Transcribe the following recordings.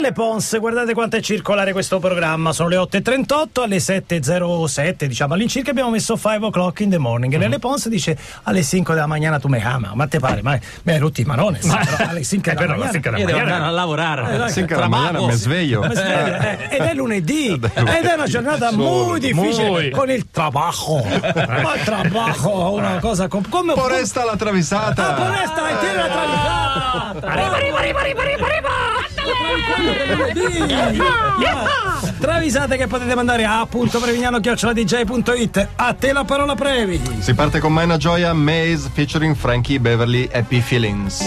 Lele Pons, guardate quanto è circolare questo programma. Sono le 8.38, alle 7.07, diciamo all'incirca abbiamo messo 5 o'clock in the morning. E Lele Pons dice alle 5 della mattina tu me ama. Ma te pare, ma me rutti manone. Alle 5 della mattina. Io devo andare a lavorare. Sì, che la mattina mi sveglio. Ma sveglia, eh, ed è lunedì ed è una giornata molto difficile Muy. con il trabajo. Ma il trabajo è una cosa com- come Foresta la travisata. Ah, Foresta tira la travisata. Arriva, arriva, arriva, arriva, arriva. Travisate che potete mandare a prevignano-dj.it A te la parola Previ. Si parte con Maina Gioia, Maze featuring Frankie Beverly, Happy Feelings.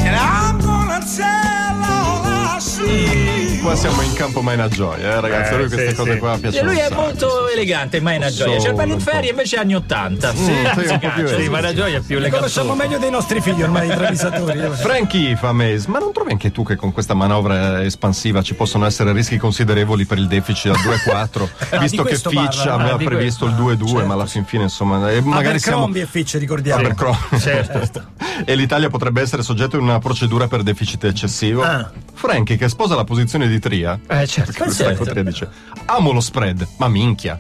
Qua siamo in campo Maina Gioia, eh, ragazzi. a lui queste cose qua E piacciono. lui è molto elegante, ma è una gioia. C'è il bello in ferie invece anni 80. sì, un po' più Sì, ma la gioia è più elegante. conosciamo meglio dei nostri figli ormai, i travisatori. Frankie fa Maze, ma non trovi anche tu che con questa manovra espansiva ci possono essere rischi considerevoli per il deficit al 2,4? visto che Fitch parla, aveva ah, di previsto il 2,2, ma alla fin fine insomma. E magari siamo. E Fitch, ricordiamo. Certo. e l'Italia potrebbe essere soggetto a una procedura per deficit eccessivo. Ah. Frankie, che sposa la posizione di Tria, Eh, certo. certo. Tria dice: Amo lo spread, ma minchia.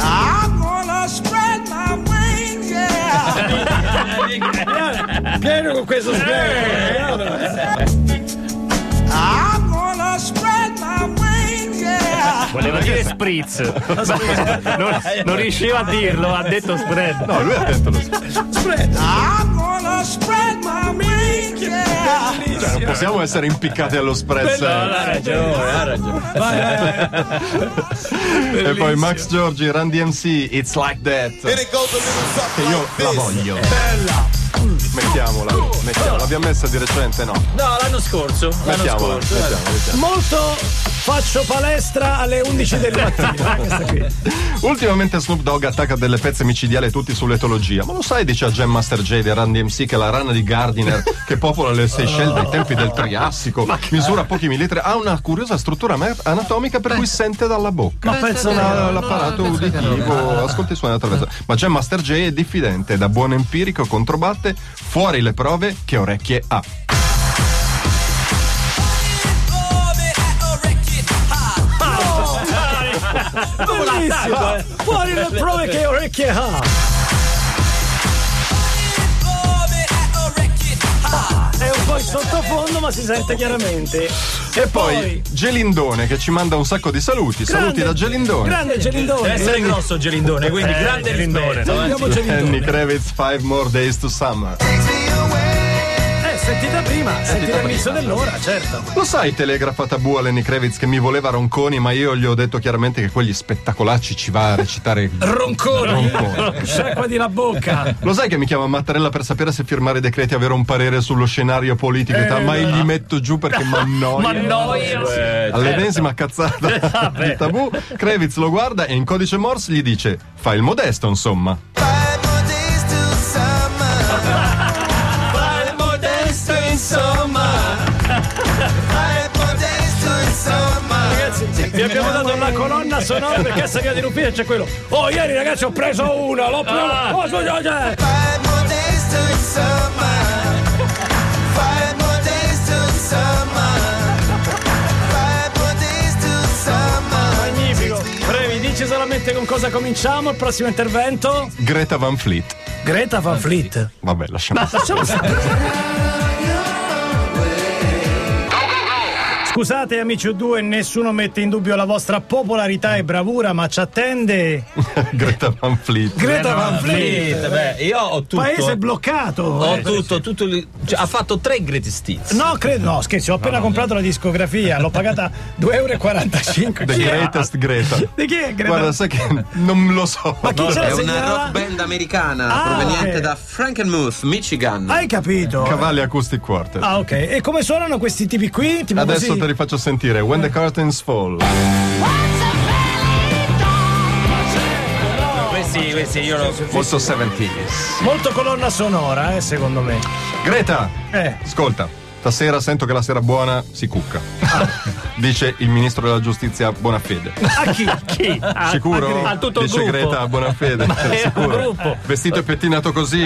I'm gonna spread my wings, yeah. Pieno con questo sgredo. I'm gonna spread my wings, yeah. Voleva dire spritz. non, non riusciva a dirlo, ha detto spread. No, lui ha detto lo spread. I'm gonna spread possiamo essere impiccati allo spread. sempre. Ha ragione, ha ragione. e poi Max Giorgi, Run DMC, It's Like That. Che io la voglio. Bella! L'abbiamo messa di recente, no? No, l'anno scorso. L'anno Mettiamola, scorso. mettiamola, mettiamola. Molto faccio palestra alle 11 del mattino. Qui. Ultimamente Snoop Dogg attacca delle pezze micidiali tutti sull'etologia. Ma lo sai, dice a Jam Master J di Run DMC, che la rana di Gardiner, che popola le Seychelles dai tempi del Triassico, misura pochi millimetri, ha una curiosa struttura anatomica per cui sente dalla bocca. Ma penso La- l'apparato uditivo, ascolta i suoni attraverso. Ma Jam Master J è diffidente, da buon empirico controbatte, fuori le prove, che orecchie ha. Bellissimo. Fuori le prove che orecchie ha. È un po' in sottofondo, ma si sente chiaramente. E poi Gelindone che ci manda un sacco di saluti. Saluti da Gelindone. Grande Deve Gelindone. essere grosso Gelindone, quindi grande Gelindone. eh. Andiamo Andy Gelindone. Kravitz, Five More Days to Summer. Eh, sentita prima, sentita all'inizio dell'ora, certo. Lo sai, telegrafa tabù a Lenny Kravitz che mi voleva Ronconi, ma io gli ho detto chiaramente che quegli spettacolacci ci va a recitare. Ronconi. Ronconi. Sciacquati la bocca. Lo sai che mi chiama Mattarella per sapere se firmare i decreti e avere un parere sullo scenario politico e tal, ma io gli metto giù perché mi annoia. Ma noia. Eh, All'ennesima cazzata di tabù, Kravitz lo guarda e in codice Morse gli dice: Fai il modesto, insomma. La colonna sonora perché a Sagra di Rufino c'è quello. Oh, ieri ragazzi ho preso uno, l'ho preso. Oh, scusa, cioè. Summer. Magnifico. Brevi, dici solamente con cosa cominciamo il prossimo intervento. Greta Van Fleet. Greta Van Fleet. Vabbè, lasciamo. Lasciamo stare. Scusate amici U2, nessuno mette in dubbio la vostra popolarità e bravura, ma ci attende Greta Van Fleet. Greta Van Fleet. Beh, io ho tutto. Paese bloccato. Ho Eh. tutto, tutto. cioè, ha fatto tre greatest hits. No, credo, no, scherzi, ho appena comprato la discografia, l'ho pagata 2,45 The euro. Greatest Greta. Di chi è Greta? Guarda, sai che non lo so. ma chi ce la È una segnala? rock band americana Ah, proveniente ok. da Frankenmuth, Michigan. Hai capito? Cavalli Acoustic Quartet. Ah, ok. E come suonano questi tipi qui? Tipo Adesso così? te li faccio sentire. When the Curtains Fall. Questi, questi io lo. Molto 70s. Molto colonna sonora, eh, secondo me. Greta, Eh. ascolta. Stasera sento che la sera buona si cucca. Dice il ministro della giustizia Bonafede. A chi? Chi? A- Sicuro? A, tutto il Dice gruppo. Greta Bonafede. Sicuro? gruppo. Vestito e pettinato così?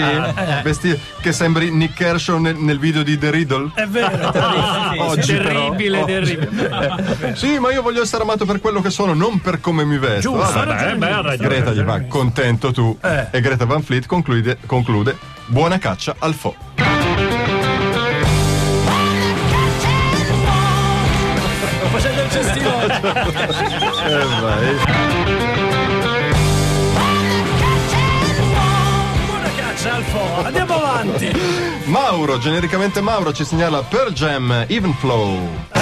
Vesti- che sembri Nick Kershaw nel, nel video di The Riddle? È vero. Oggi però- terribile, oh. terribile. Sì, ma io voglio essere amato per quello che sono, non per come mi vesto. Giusto, ragione beh, ragione. Greta gli va contento tu. Eh. E Greta Van Fleet conclude, conclude buona caccia al fo. Vai. Andiamo avanti. Mauro, genericamente Mauro, ci segnala Pearl Jam Even Flow.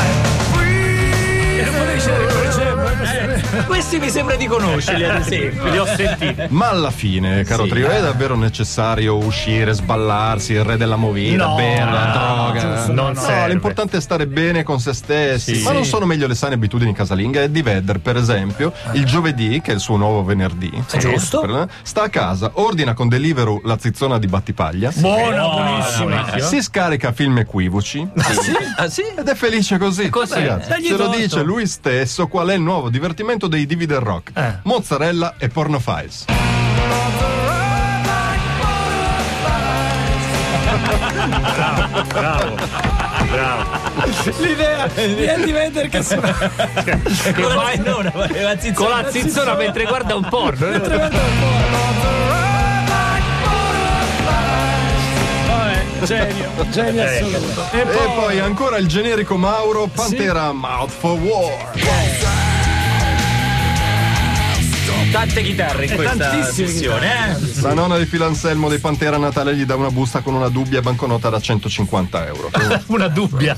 Questi mi sembra di conoscerli, ad esempio. Li ho sentiti. Ma alla fine, caro Sì. trio, è davvero necessario uscire, sballarsi, il re della movida, No, bere la droga? giusto, non no, serve. l'importante è stare bene con se stessi. Sì. Ma non sono meglio le sane abitudini casalinghe? Eddie Vedder, per esempio, il giovedì, che è il suo nuovo venerdì, Giusto. per- sta a casa, ordina con Deliveroo la zizzona di Battipaglia, Buona, buonissima. si scarica film equivoci Ah, sì? ed è felice così. Così. Ragazzi, ce lo dice lui stesso qual è il nuovo divertimento dei divi del rock. Eh. Mozzarella e porno files. Bravo. Bravo. L'idea di Andy Vedder che si Come mai non? Aveva Con la zizzona mentre guarda un porno. Genio, genio assoluto. E E poi ancora il generico Mauro Pantera Mouth for War. Tante chitarre in questa tantissime sessione, eh? La nonna di Filanselmo dei Pantera a Natale gli dà una busta con una dubbia banconota da 150 euro. Una dubbia.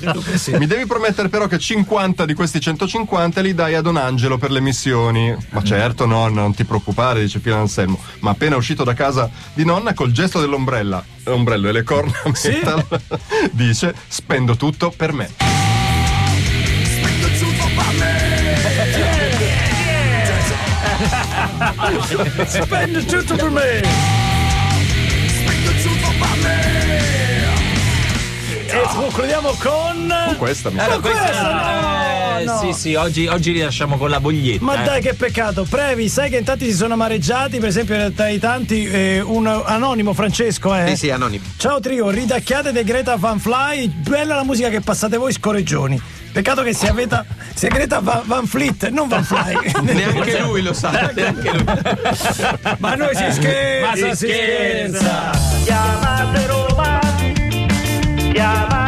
Mi devi promettere però che 50 di questi 150 li dai a Don Angelo per le missioni. Ma certo nonna, non ti preoccupare, dice Filanselmo. Ma appena uscito da casa di nonna col gesto dell'ombrella, l'ombrello e le corna metal, dice spendo tutto per me. Spende tutto per me. E concludiamo con. Questa mi Allora, sa. questa- Eh, no. Sì, sì, oggi, oggi li lasciamo con la boglietta. Ma eh. dai che peccato, Previ, sai che in tanti si sono amareggiati, per esempio tra i tanti eh, un anonimo Francesco eh. Sì, sì, anonimo. Ciao trio, ridacchiate di Greta Van Fly, bella la musica che passate voi scorreggioni. Peccato che sia, Greta, sia Greta Van, Van Fleet, non Van Fly. Neanche lui lo sa. Neanche lui. Ma noi si scherza, Ma si si scherza. scherza. Chiamate Roma, chiamate